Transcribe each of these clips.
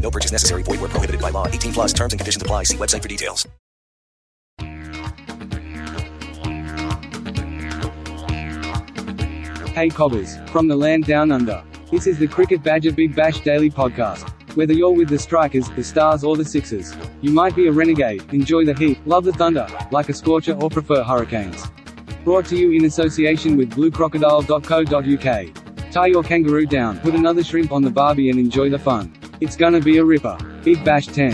No purchase necessary. Void where prohibited by law. 18 plus terms and conditions apply. See website for details. Hey Cobbers, from the land down under. This is the Cricket Badger Big Bash Daily Podcast. Whether you're with the Strikers, the Stars, or the Sixers, you might be a renegade, enjoy the heat, love the thunder, like a scorcher, or prefer hurricanes. Brought to you in association with bluecrocodile.co.uk. Tie your kangaroo down, put another shrimp on the barbie, and enjoy the fun. It's gonna be a ripper. Big Bash 10.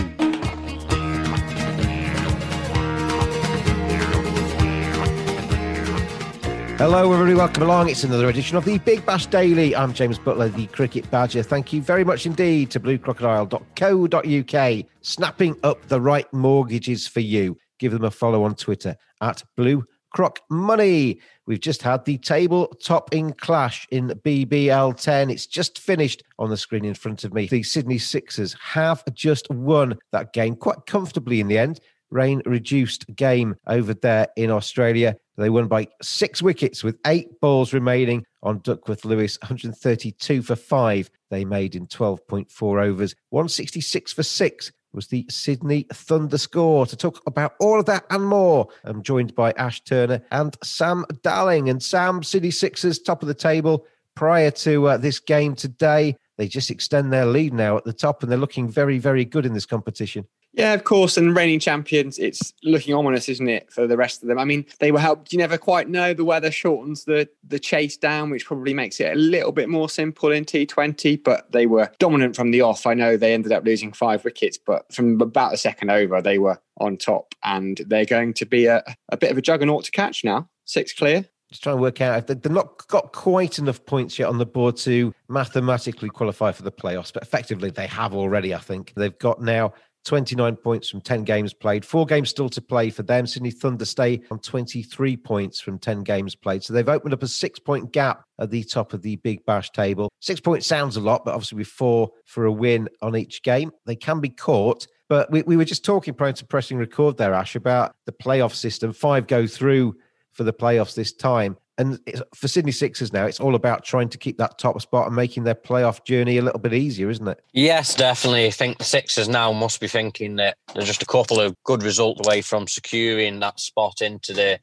Hello, everybody. Welcome along. It's another edition of the Big Bash Daily. I'm James Buttler, the Cricket Badger. Thank you very much indeed to bluecrocodile.co.uk, snapping up the right mortgages for you. Give them a follow on Twitter at Blue Croc Money. We've just had the table topping clash in BBL 10. It's just finished on the screen in front of me. The Sydney Sixers have just won that game quite comfortably in the end. Rain reduced game over there in Australia. They won by six wickets with eight balls remaining on Duckworth Lewis, 132 for five they made in 12.4 overs, 166 for six was the Sydney Thunder score. To talk about all of that and more, I'm joined by Ash Turner and Sam Dalling. And Sam, Sydney Sixers, top of the table prior to uh, this game today. They just extend their lead now at the top, and they're looking very, very good in this competition. Yeah, of course. And reigning champions, it's looking ominous, isn't it, for the rest of them? I mean, they were helped. You never quite know. The weather shortens the the chase down, which probably makes it a little bit more simple in T20. But they were dominant from the off. I know they ended up losing five wickets, but from about the second over, they were on top, and they're going to be a, a bit of a juggernaut to catch now. Six clear. Just trying to work out if they've not got quite enough points yet on the board to mathematically qualify for the playoffs, but effectively they have already. I think they've got now 29 points from 10 games played. Four games still to play for them. Sydney Thunder stay on 23 points from 10 games played. So they've opened up a six point gap at the top of the Big Bash table. Six points sounds a lot, but obviously with four for a win on each game, they can be caught. But we, we were just talking prior to pressing record there, Ash, about the playoff system. Five go through for the playoffs this time. And for Sydney Sixers now, it's all about trying to keep that top spot and making their playoff journey a little bit easier, isn't it? Yes, definitely. I think the Sixers now must be thinking that they're just a couple of good results away from securing that spot into the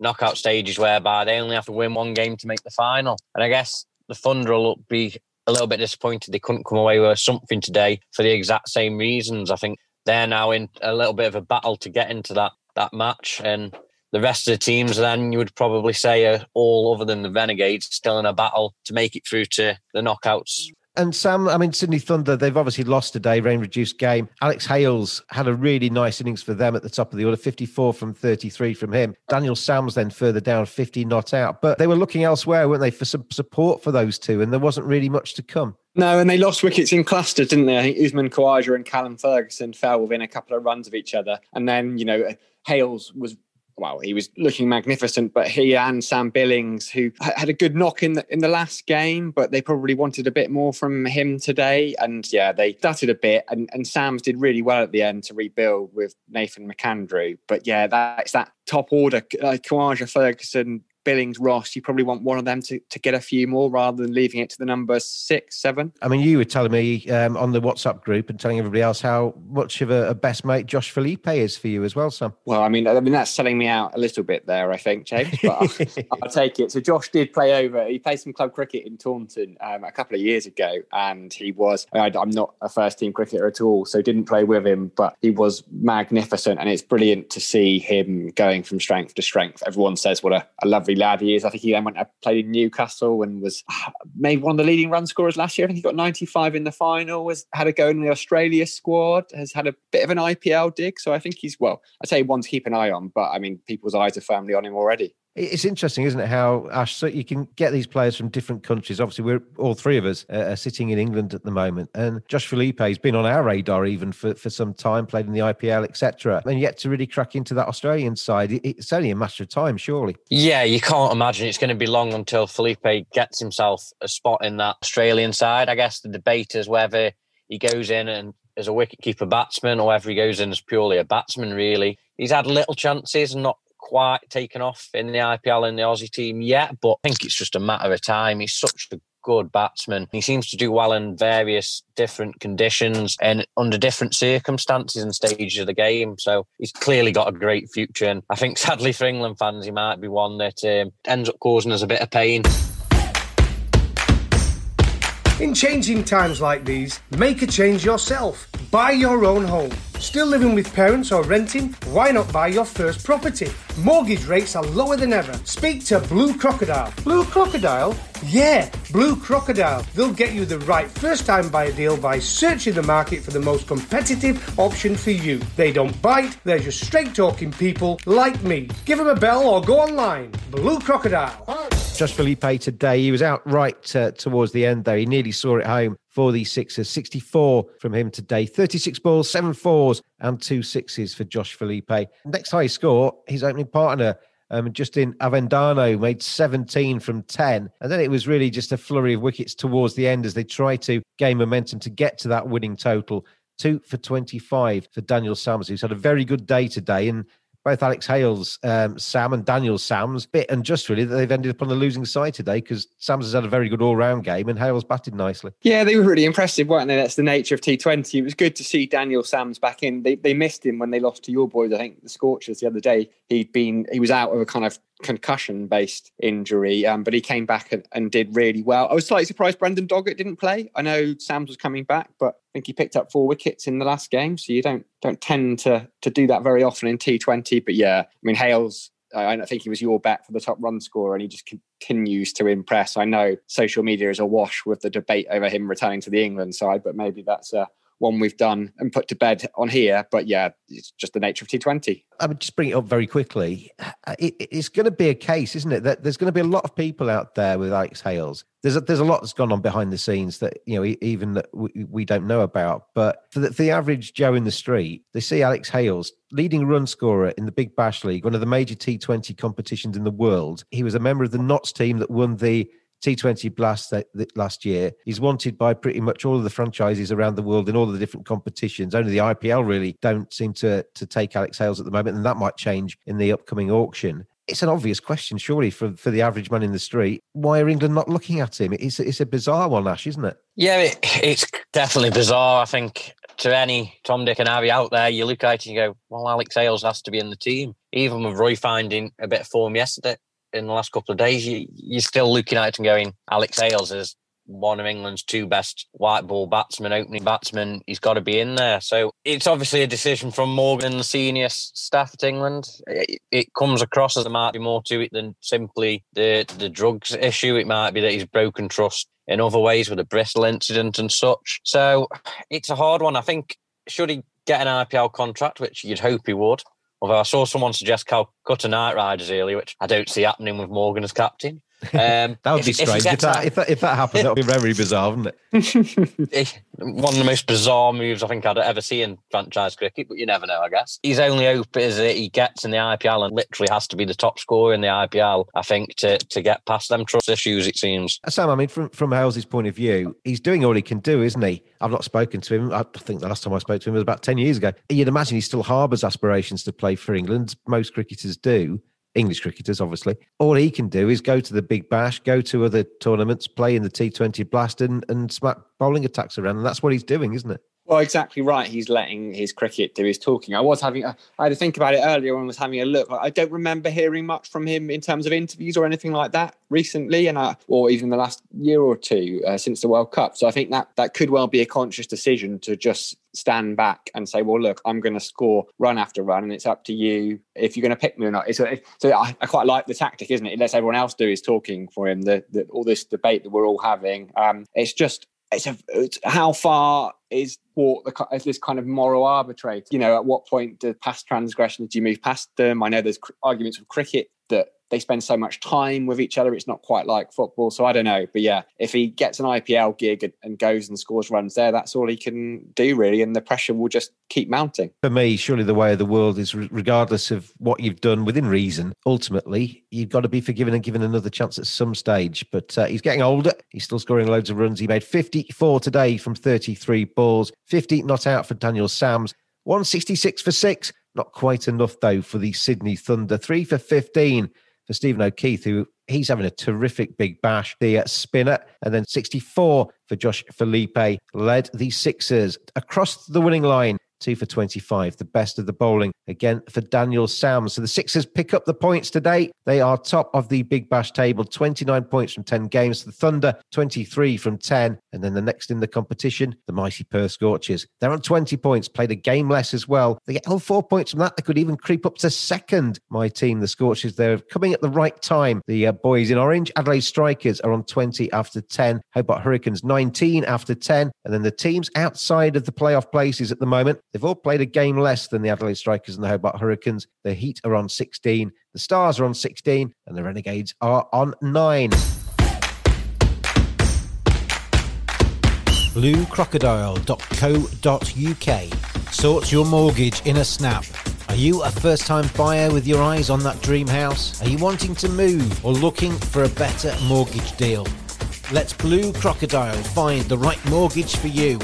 knockout stages, whereby they only have to win one game to make the final. And I guess the Thunder will be a little bit disappointed they couldn't come away with something today for the exact same reasons. I think they're now in a little bit of a battle to get into that that match and the rest of the teams then you would probably say are all other than the Renegades still in a battle to make it through to the knockouts. And Sam, I mean, Sydney Thunder, they've obviously lost today, rain reduced game. Alex Hales had a really nice innings for them at the top of the order, 54 from 33 from him. Daniel Sams then further down, 50 not out. But they were looking elsewhere, weren't they, for some support for those two, and there wasn't really much to come. No, and they lost wickets in clusters, didn't they? I think Usman Khawaja and Callum Ferguson fell within a couple of runs of each other. And then, you know, Hales was well, he was looking magnificent. But he and Sam Billings, who had a good knock in the in the last game, but they probably wanted a bit more from him today. And yeah, they stuttered a bit, and, and Sams did really well at the end to rebuild with Nathan McAndrew. But yeah, that's that top order, like Khawaja Ferguson, Billings, Ross, you probably want one of them to, to get a few more rather than leaving it to the number six, seven. I mean, you were telling me um, on the WhatsApp group and telling everybody else how much of a, a, best mate Josh Philippe is for you as well, Sam. Well, I mean, I mean that's selling me out a little bit there, I think, James. But I'll, I'll, take it. So Josh did play over. He played some club cricket in Taunton um, a couple of years ago, and he was. I, I'm not a first team cricketer at all, so didn't play with him, but he was magnificent, and it's brilliant to see him going from strength to strength. Everyone says what a, a lovely lad he is. I think he then went played in Newcastle and was ah, made one of the leading run scorers last year. I think he got 95 in the final. Was had a go in the Australia squad. Has had a bit of an IPL dig. So I think he's well. I'd say one to keep an eye on, but I mean people's eyes are firmly on him already. It's interesting, isn't it? How Ash, so you can get these players from different countries. Obviously, we're all three of us uh, are sitting in England at the moment, and Josh Philippe has been on our radar even for, for some time, played in the IPL, etc. And yet to really crack into that Australian side, it's only a matter of time, surely. Yeah, you can't imagine it's going to be long until Philippe gets himself a spot in that Australian side. I guess the debate is whether he goes in and as a wicketkeeper batsman or whether he goes in as purely a batsman. Really, he's had little chances and not quite taken off in the IPL in the Aussie team yet, but I think it's just a matter of time. He's such a good batsman. He seems to do well in various different conditions and under different circumstances and stages of the game. So he's clearly got a great future. And I think sadly for England fans, he might be one that um, ends up causing us a bit of pain. In changing times like these, make a change yourself. Buy your own home. Still living with parents or renting? Why not buy your first property? Mortgage rates are lower than ever. Speak to Blue Crocodile. Blue Crocodile? Yeah, Blue Crocodile. They'll get you the right first time buyer deal by searching the market for the most competitive option for you. They don't bite, they're just straight talking people like me. Give them a bell or go online. Blue Crocodile. Josh Philippe today, he was out right uh, towards the end though. He nearly saw it home for the Sixers. 64 from him today. 36 balls, seven fours, and two sixes for Josh Philippe. Next high score, his opening partner. Um, Justin Avendano made 17 from 10. And then it was really just a flurry of wickets towards the end as they tried to gain momentum to get to that winning total. Two for 25 for Daniel Sams, who's had a very good day today. And both Alex Hales, um, Sam, and Daniel Sams, bit unjust really that they've ended up on the losing side today because Sams has had a very good all round game and Hales batted nicely. Yeah, they were really impressive, weren't they? That's the nature of T20. It was good to see Daniel Sams back in. They, they missed him when they lost to your boys, I think, the Scorchers the other day. He'd been, he was out of a kind of concussion based injury, um, but he came back and, and, did really well. I was slightly surprised Brendan Doggett didn't play. I know Sams was coming back, but I think he picked up four wickets in the last game, so you don't don't tend to to do that very often in T20. But yeah, I mean Hales. I think he was your bet for the top run scorer, and he just continues to impress. I know social media is awash with the debate over him returning to the England side, but maybe that's a one we've done and put to bed on here. But yeah, it's just the nature of T20. I would just bring it up very quickly. It, it's going to be a case, isn't it, that there's going to be a lot of people out there with Alex Hales. There's a, there's a lot that's gone on behind the scenes that you know even that we, we don't know about. But for the, for the average Joe in the street, they see Alex Hales leading run scorer in the Big Bash League, one of the major T20 competitions in the world. He was a member of the Notts team that won the T20 Blast that, that last year. He's wanted by pretty much all of the franchises around the world in all of the different competitions. Only the IPL really don't seem to to take Alex Hales at the moment, and that might change in the upcoming auction. It's an obvious question, surely, for, for the average man in the street. Why are England not looking at him? It's, it's a bizarre one, Ash, isn't it? Yeah, it, it's definitely bizarre. I think to any Tom, Dick, and Harry out there, you look at it and you go, well, Alex Hales has to be in the team. Even with Roy finding a bit of form yesterday, in the last couple of days, you, you're still looking at it and going, Alex Hales is one of England's two best white ball batsmen, opening batsmen. He's got to be in there. So it's obviously a decision from Morgan and the senior staff at England. It, it, comes across as there might be more to it than simply the, the drugs issue. It might be that he's broken trust in other ways with the Bristol incident and such. So it's a hard one. I think, should he get an IPL contract, which you'd hope he would, Although I saw someone suggest Calcutta Knight Riders earlier, which I don't see happening with Morgan as captain. Um, that would if- be strange if, gets that, if that if that happened. That would be very bizarre, wouldn't it? One of the most bizarre moves I think I'd ever see in franchise cricket, but you never know, I guess. His only hope is that he gets in the IPL and literally has to be the top scorer in the IPL, I think, to, to get past them trust issues, it seems. Sam, I mean, from from Hales's point of view, he's doing all he can do, isn't he? I've not spoken to him. I think the last time I spoke to him was about ten years ago. You'd imagine he still harbours aspirations to play for England. Most cricketers do. English cricketers, obviously. All he can do is go to the Big Bash, go to other tournaments, play in the T20 Blast, and, and smack bowling attacks around. And that's what he's doing, isn't it? Well, exactly right. He's letting his cricket do his talking. I was having, a, I had to think about it earlier I was having a look. I don't remember hearing much from him in terms of interviews or anything like that recently, and I, or even the last year or two uh, since the World Cup. So I think that that could well be a conscious decision to just stand back and say, "Well, look, I'm going to score run after run, and it's up to you if you're going to pick me or not." So I, I quite like the tactic, isn't it? It lets everyone else do his talking for him. The, the all this debate that we're all having. Um, it's just it's, a, it's how far is what the is this kind of moral arbitrate? You know, at what point do past transgressions do you move past them? I know there's cr- arguments of cricket that they spend so much time with each other. It's not quite like football. So I don't know. But yeah, if he gets an IPL gig and, goes and scores runs there, that's all he can do really. And the pressure will just keep mounting. For me, surely the way of the world is regardless of what you've done within reason, ultimately, you've got to be forgiven and given another chance at some stage. But uh, he's getting older. He's still scoring loads of runs. He made 54 today from 33 balls, 50 not out for Daniel Sams, 166 for six. Not quite enough, though, for the Sydney Thunder. Three for 15 for Stephen O'Keefe, who he's having a terrific big bash. The spinner, and then 64 for Josh Philippe, led the Sixers across the winning line. Two for 25, the best of the bowling again for Daniel Sam. So the Sixers pick up the points today. They are top of the Big Bash table, 29 points from 10 games. The Thunder, 23 from 10. And then the next in the competition, the mighty Perth Scorchers. They're on 20 points, played a game less as well. They get all four points from that. They could even creep up to second. My team, the Scorchers, they're coming at the right time. The uh, boys in orange, Adelaide Strikers, are on 20 after 10. Hobart Hurricanes, 19 after 10. And then the teams outside of the playoff places at the moment, they've all played a game less than the Adelaide Strikers and the Hobart Hurricanes. The Heat are on 16. The Stars are on 16. And the Renegades are on 9. bluecrocodile.co.uk sorts your mortgage in a snap. Are you a first time buyer with your eyes on that dream house? Are you wanting to move or looking for a better mortgage deal? Let Blue Crocodile find the right mortgage for you.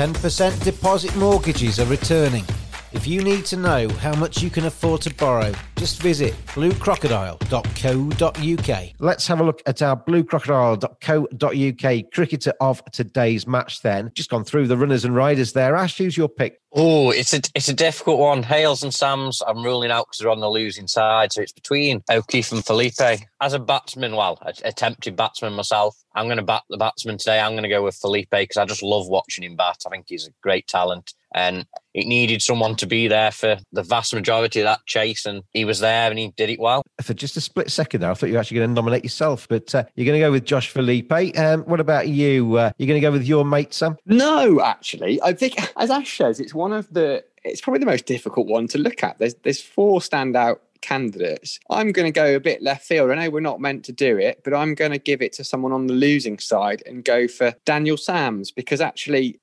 10% deposit mortgages are returning. If you need to know how much you can afford to borrow, just visit bluecrocodile.co.uk. Let's have a look at our bluecrocodile.co.uk cricketer of today's match then. Just gone through the runners and riders there. Ash, who's your pick? Oh, it's a it's a difficult one. Hales and Sams, I'm ruling out because they're on the losing side. So it's between O'Keefe and Philippe. As a batsman, well, a- attempted batsman myself, I'm going to bat the batsman today. I'm going to go with Philippe because I just love watching him bat. I think he's a great talent. And it needed someone to be there for the vast majority of that chase. And he was there and he did it well. For just a split second there, I thought you were actually going to nominate yourself, but uh, you're going to go with Josh Philippe. Um, what about you? Uh, you're going to go with your mate, Sam? No, actually, I think as Ash says, it's one of the. It's probably the most difficult one to look at. There's there's four standout candidates. I'm going to go a bit left field. I know we're not meant to do it, but I'm going to give it to someone on the losing side and go for Daniel Sams because actually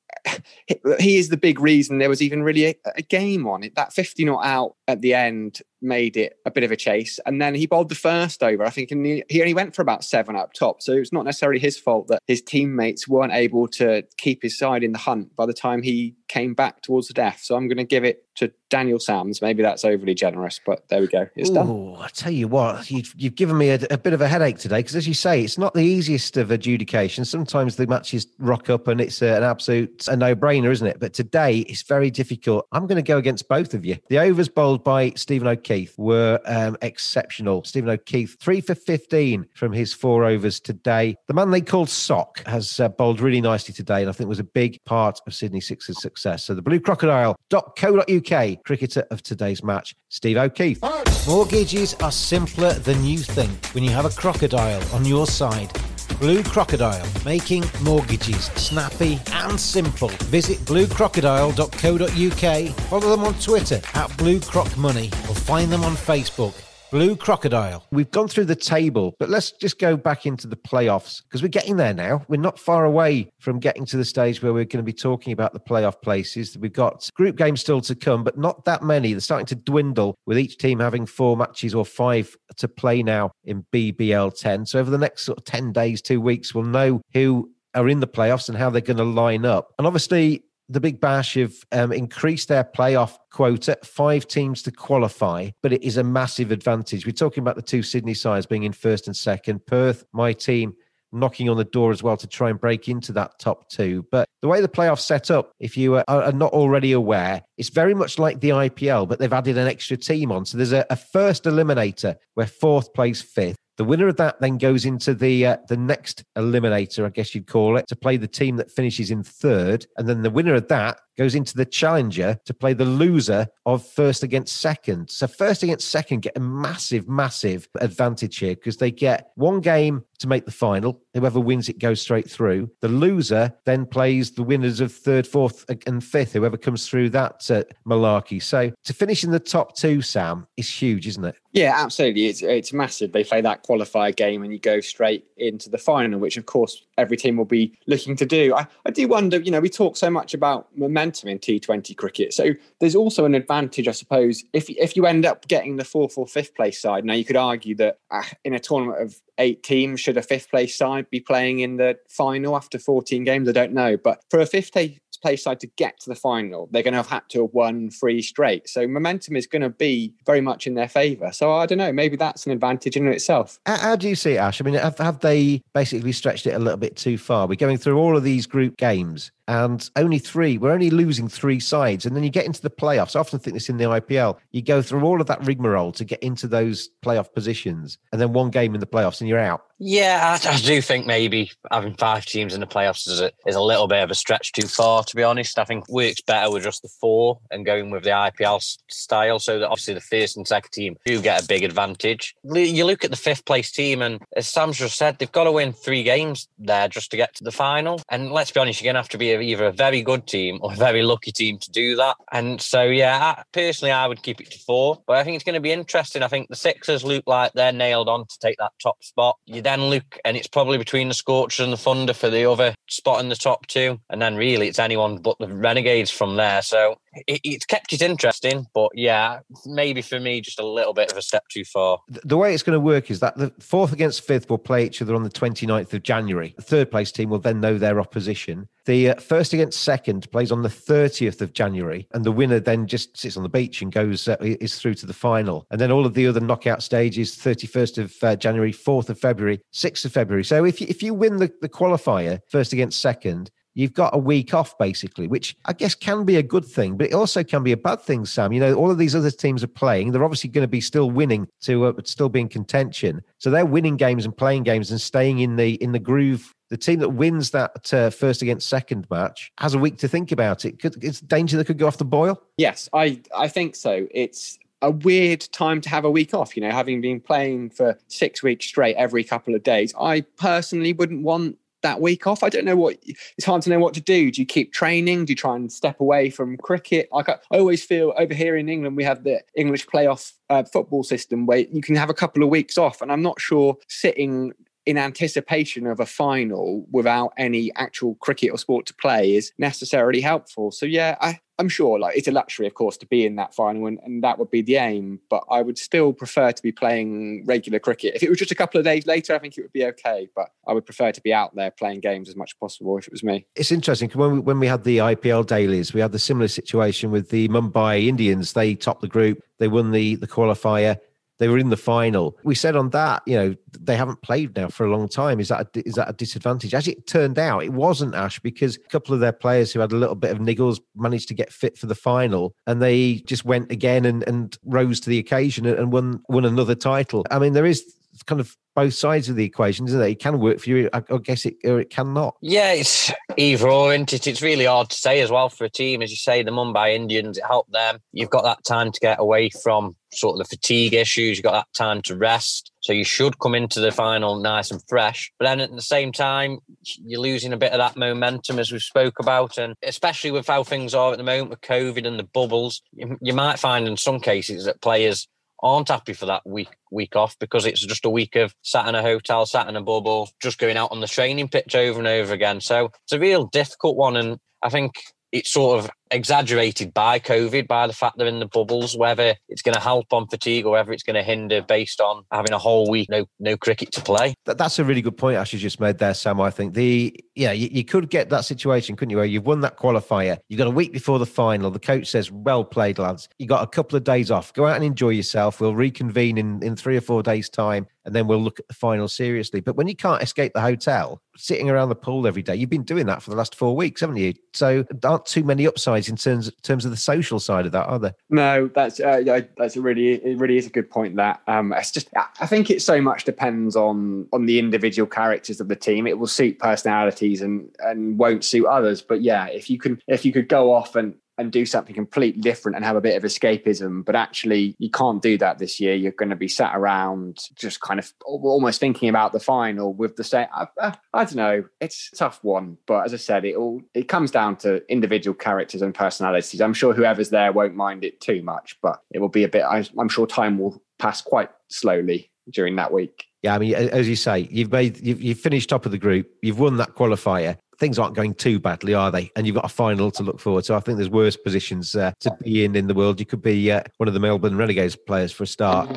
he is the big reason there was even really a, a game on it. That 50 not out at the end made it a bit of a chase. And then he bowled the first over, I think, and he, he only went for about seven up top. So it's not necessarily his fault that his teammates weren't able to keep his side in the hunt by the time he came back towards the death. So I'm going to give it to Daniel Sams. Maybe that's overly generous, but there we go. It's done. I tell you what, you've, you've given me a, a bit of a headache today because, as you say, it's not the easiest of adjudication. Sometimes the matches rock up and it's an absolute a no-brainer, isn't it? But today it's very difficult. I'm going to go against both of you. The overs bowled by Stephen O'Keefe were um, exceptional. Stephen O'Keefe, three for 15 from his four overs today. The man they called Sock has uh, bowled really nicely today, and I think was a big part of Sydney Sixers' success. So the Blue Crocodile.co.uk cricketer of today's match, Steve O'Keefe. Mortgages are simpler than you think when you have a crocodile on your side. Blue Crocodile, making mortgages snappy and simple. Visit bluecrocodile.co.uk, follow them on Twitter at Blue Croc Money, or find them on Facebook Blue Crocodile. We've gone through the table, but let's just go back into the playoffs because we're getting there now. We're not far away from getting to the stage where we're going to be talking about the playoff places. We've got group games still to come, but not that many. They're starting to dwindle with each team having four matches or five to play now in BBL 10. So over the next sort of 10 days, two weeks, we'll know who are in the playoffs and how they're going to line up. And obviously, the Big Bash have um, increased their playoff quota, five teams to qualify, but it is a massive advantage. We're talking about the two Sydney sides being in first and second. Perth, my team, knocking on the door as well to try and break into that top two. But the way the playoffs set up, if you are not already aware, it's very much like the IPL, but they've added an extra team on. So there's a, a first eliminator where fourth plays fifth. The winner of that then goes into the uh, the next eliminator, I guess you'd call it, to play the team that finishes in third, and then the winner of that goes into the challenger to play the loser of first against second. So first against second get a massive, massive advantage here because they get one game to make the final. Whoever wins it goes straight through. The loser then plays the winners of third, fourth, and fifth, whoever comes through that uh, malarkey. So to finish in the top two, Sam, is huge, isn't it? Yeah, absolutely. It's it's massive. They play that qualifier game and you go straight into the final, which of course every team will be looking to do. I, I do wonder, you know, we talk so much about momentum in T20 cricket. So there's also an advantage, I suppose, if if you end up getting the fourth or fifth place side. Now you could argue that uh, in a tournament of eight teams, should a fifth place side be playing in the final after 14 games? I don't know. But for a fifth place side to get to the final, they're going to have had to have won three straight. So momentum is going to be very much in their favour. So I don't know. Maybe that's an advantage in itself. How, do you see it, Ash? I mean, have, have they basically stretched it a little bit too far? We're going through all of these group games and only three. We're only losing three sides, and then you get into the playoffs. I often think this in the IPL. You go through all of that rigmarole to get into those playoff positions, and then one game in the playoffs, and you're out. Yeah, I, I, do think maybe having five teams in the playoffs is a, is a little bit of a stretch too far, to be honest. I think works better with just the four and going with the IPL style, so that obviously the first and second team do get a big advantage. You look at the fifth place team, and as Sam's just said, they've got to win three games there just to get to the final. And let's be honest, you're going to have to be either a very good team or a very lucky team to do that. And so, yeah, I, personally, I would keep it to four, but I think it's going to be interesting. I think the Sixers look like they're nailed on to take that top spot. You then look, and it's probably between the Scorchers and the Thunder for the other spot in the top two. And then really it's anyone but the Renegades from there. So it, it's kept it interesting, but yeah, maybe for me, just a little bit of a step too far. The way it's going to work is that the fourth against fifth will play each other on the 29th of January. The third place team will then know their opposition. The uh, first against second plays on the 30th of January, and the winner then just sits on the beach and goes uh, is through to the final. And then all of the other knockout stages: 31st of uh, January, 4th of February, 6th of February. So if you, if you win the, the qualifier first against second, you've got a week off basically, which I guess can be a good thing, but it also can be a bad thing, Sam. You know, all of these other teams are playing. They're obviously going to be still winning to uh, still be in contention. So they're winning games and playing games and staying in the in the groove. The team that wins that uh, first against second match has a week to think about it. Could, it's danger that could go off the boil. Yes, I I think so. It's a weird time to have a week off. You know, having been playing for six weeks straight every couple of days, I personally wouldn't want that week off. I don't know what it's hard to know what to do. Do you keep training? Do you try and step away from cricket? Like I, I always feel over here in England, we have the English playoff uh, football system where you can have a couple of weeks off, and I'm not sure sitting in anticipation of a final without any actual cricket or sport to play is necessarily helpful. So yeah, I, I'm sure like it's a luxury, of course, to be in that final and, and that would be the aim. But I would still prefer to be playing regular cricket. If it was just a couple of days later, I think it would be okay. But I would prefer to be out there playing games as much as possible if it was me. It's interesting when we, when we had the IPL dailies, we had the similar situation with the Mumbai Indians. They topped the group, they won the the qualifier they were in the final. We said on that, you know, they haven't played now for a long time. Is that a, is that a disadvantage? As it turned out, it wasn't Ash because a couple of their players who had a little bit of niggles managed to get fit for the final, and they just went again and, and rose to the occasion and won won another title. I mean, there is kind of both sides of the equation, isn't it? It can work for you, I, guess it or it cannot. Yeah, it's either or, isn't it? It's really hard to say as well for a team, as you say, the Mumbai Indians. It helped them. You've got that time to get away from sort of the fatigue issues. You've got that time to rest. So you should come into the final nice and fresh. But then at the same time, you're losing a bit of that momentum as we spoke about. And especially with how things are at the moment with COVID and the bubbles, you, you might find in some cases that players aren't happy for that week week off because it's just a week of sat in a hotel, sat in a bubble, just going out on the training pitch over and over again. So it's a real difficult one, and I think it's sort of exaggerated by COVID, by the fact they're in the bubbles, whether it's going to help on fatigue or whether it's going to hinder based on having a whole week no no cricket to play. That, that's a really good point Ash you just made there, Sam. I think the yeah you, you, could get that situation, couldn't you, where you've won that qualifier, you've got a week before the final, the coach says, "Well played, lads. You got a couple of days off. Go out and enjoy yourself. We'll reconvene in in three or four days' time." And then we'll look at the final seriously. But when you can't escape the hotel, sitting around the pool every day, you've been doing that for the last four weeks, haven't you? So aren't too many upsides in terms terms of the social side of that, are there? No, that's uh, that's a really it really is a good point. That um, it's just I think it so much depends on on the individual characters of the team. It will suit personalities and and won't suit others. But yeah, if you can if you could go off and and do something completely different and have a bit of escapism. But actually, you can't do that this year. You're going to be sat around just kind of almost thinking about the final with the same. I, I, I, don't know. It's a tough one, but as I said, it all it comes down to individual characters and personalities. I'm sure whoever's there won't mind it too much, but it will be a bit. I, I'm sure time will pass quite slowly during that week. Yeah, I mean, as you say, you've made you've, you've finished top of the group. You've won that qualifier things aren't going too badly, are they? And you've got a final to look forward to. I think there's worse positions uh, to be in in the world. You could be uh, one of the Melbourne Renegades players for a start.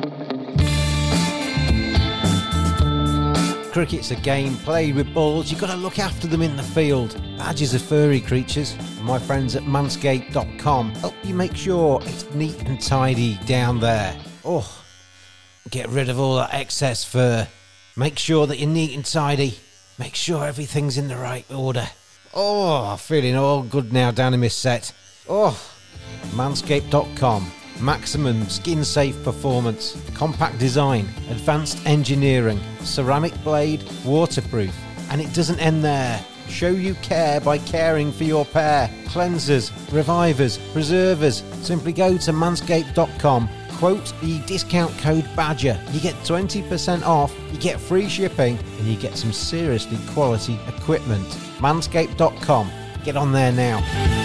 Cricket's a game played with balls. You've got to look after them in the field. Badgers are furry creatures. My friends at manscaped.com help you make sure it's neat and tidy down there. Oh, get rid of all that excess fur. Make sure that you're neat and tidy. Make sure everything's in the right order. Oh, feeling all good now down in my set. Oh, manscaped.com. Maximum skin safe performance, compact design, advanced engineering, ceramic blade, waterproof. And it doesn't end there. Show you care by caring for your pair. Cleansers, revivers, preservers. Simply go to manscaped.com quote the discount code BADGER. You get 20% off, you get free shipping, and you get some seriously quality equipment. Manscaped.com. Get on there now.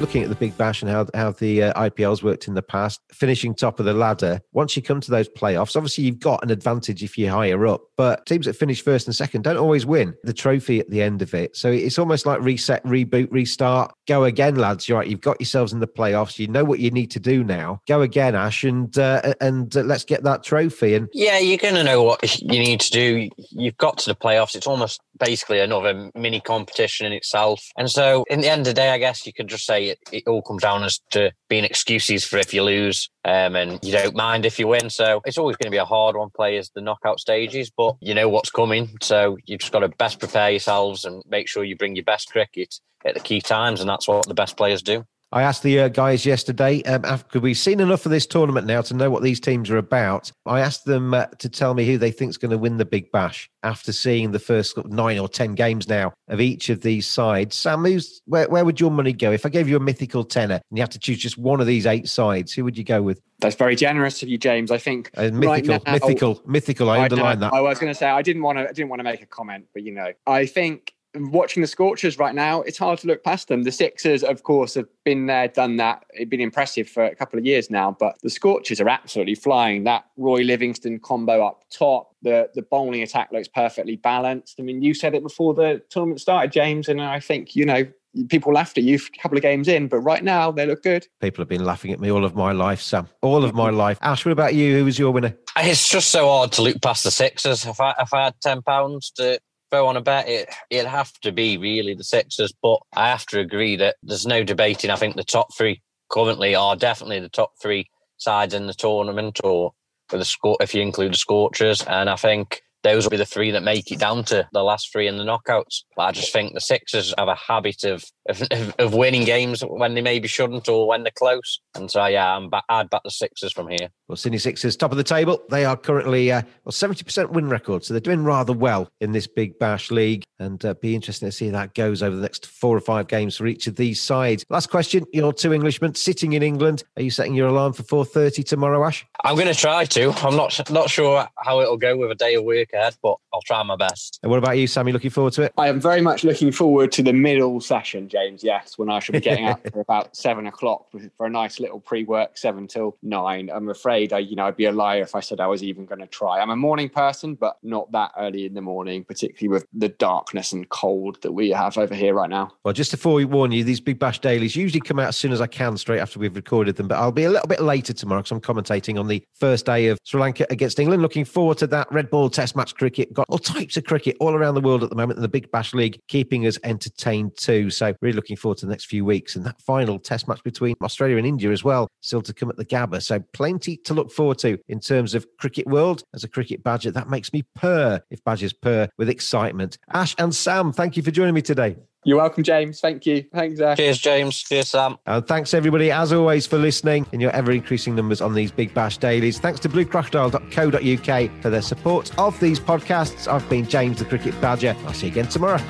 Looking at the Big Bash and how, how the uh, IPL's worked in the past, finishing top of the ladder, once you come to those playoffs, obviously you've got an advantage if you're higher up, but teams that finish first and second don't always win the trophy at the end of it. So it's almost like reset, reboot, restart, go again, lads. You're right. You've got yourselves in the playoffs. You know what you need to do now. Go again, Ash, and uh, and uh, let's get that trophy. And yeah, you're to know what you need to do. You've got to the playoffs. It's almost basically another mini competition in itself. And so, in the end of the day, I guess you could just say it, it all comes down as to being excuses for if you lose um, and you don't mind if you win. So it's always going to be a hard one play as the knockout stages, but you know what's coming. So you've just got to best prepare yourselves and make sure you bring your best cricket at the key times. And that's what the best players do. I asked the uh, guys yesterday, um, after we've seen enough of this tournament now to know what these teams are about. I asked them uh, to tell me who they think is going to win the Big Bash after seeing the first nine or 10 games now of each of these sides. Sam, who's, where, where would your money go? If I gave you a mythical tenner and you have to choose just one of these eight sides, who would you go with? That's very generous of you, James. I think uh, mythical, right now, mythical, mythical. I, I underline that. I was going to say I didn't want to. I didn't want to make a comment, but you know, I think watching the Scorchers right now, it's hard to look past them. The Sixers, of course, have been there, done that. It's been impressive for a couple of years now, but the Scorchers are absolutely flying. That Roy Livingstone combo up top, the the bowling attack looks perfectly balanced. I mean, you said it before the tournament started, James, and I think you know people laughed at you a couple of games in, but right now they look good. People have been laughing at me all of my life, Sam. All of my life. Ash, what about you? Who was your winner? It's just so hard to look past the Sixers. If I if I had ten pounds to throw on a bet, it, it'd have to be really the Sixers. But I have to agree that there's no debating. I think the top three currently are definitely the top three sides in the tournament, or for the score if you include the Scorchers. And I think those will be the three that make it down to the last three in the knockouts. But I just think the Sixers have a habit of of, of winning games when they maybe shouldn't or when they're close. And so, yeah, I'm back, I'd back the Sixers from here. Well, Sydney Sixers, top of the table. They are currently uh, well 70% win record, so they're doing rather well in this Big Bash League. And uh, be interesting to see how that goes over the next four or five games for each of these sides. Last question: You're two Englishmen sitting in England. Are you setting your alarm for 4:30 tomorrow, Ash? I'm going to try to. I'm not not sure how it'll go with a day of work ahead, but I'll try my best. And what about you, Sammy? Looking forward to it? I am very much looking forward to the middle session, James James. Yes, when I should be getting up for about seven o'clock for a nice little pre-work, seven till nine. I'm afraid I, you know, I'd be a liar if I said I was even going to try. I'm a morning person, but not that early in the morning, particularly with the darkness and cold that we have over here right now. Well, just to forewarn you, these Big Bash dailies usually come out as soon as I can, straight after we've recorded them. But I'll be a little bit later tomorrow because I'm commentating on the first day of Sri Lanka against England. Looking forward to that red ball test match cricket. Got all types of cricket all around the world at the moment, and the Big Bash League keeping us entertained too. So really looking forward to the next few weeks and that final test match between Australia and India as well, still to come at the Gabba. So plenty to look forward to in terms of cricket world. As a cricket badger, that makes me purr if badgers purr with excitement. Ash and Sam, thank you for joining me today. You're welcome, James. Thank you. Thanks, Ash. Cheers, James. Cheers, Sam. And thanks, everybody, as always, for listening in your ever increasing numbers on these Big Bash dailies. Thanks to bluecrocodile.co.uk for their support of these podcasts. I've been James the Cricket Badger. I'll see you again tomorrow.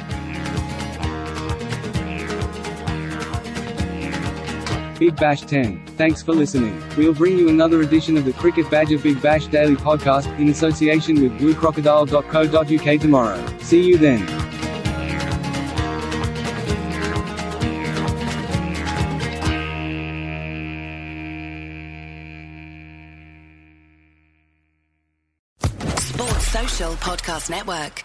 Big Bash 10. Thanks for listening. We'll bring you another edition of the Cricket Badger Big Bash Daily Podcast in association with bluecrocodile.co.uk tomorrow. See you then. Sports Social Podcast Network.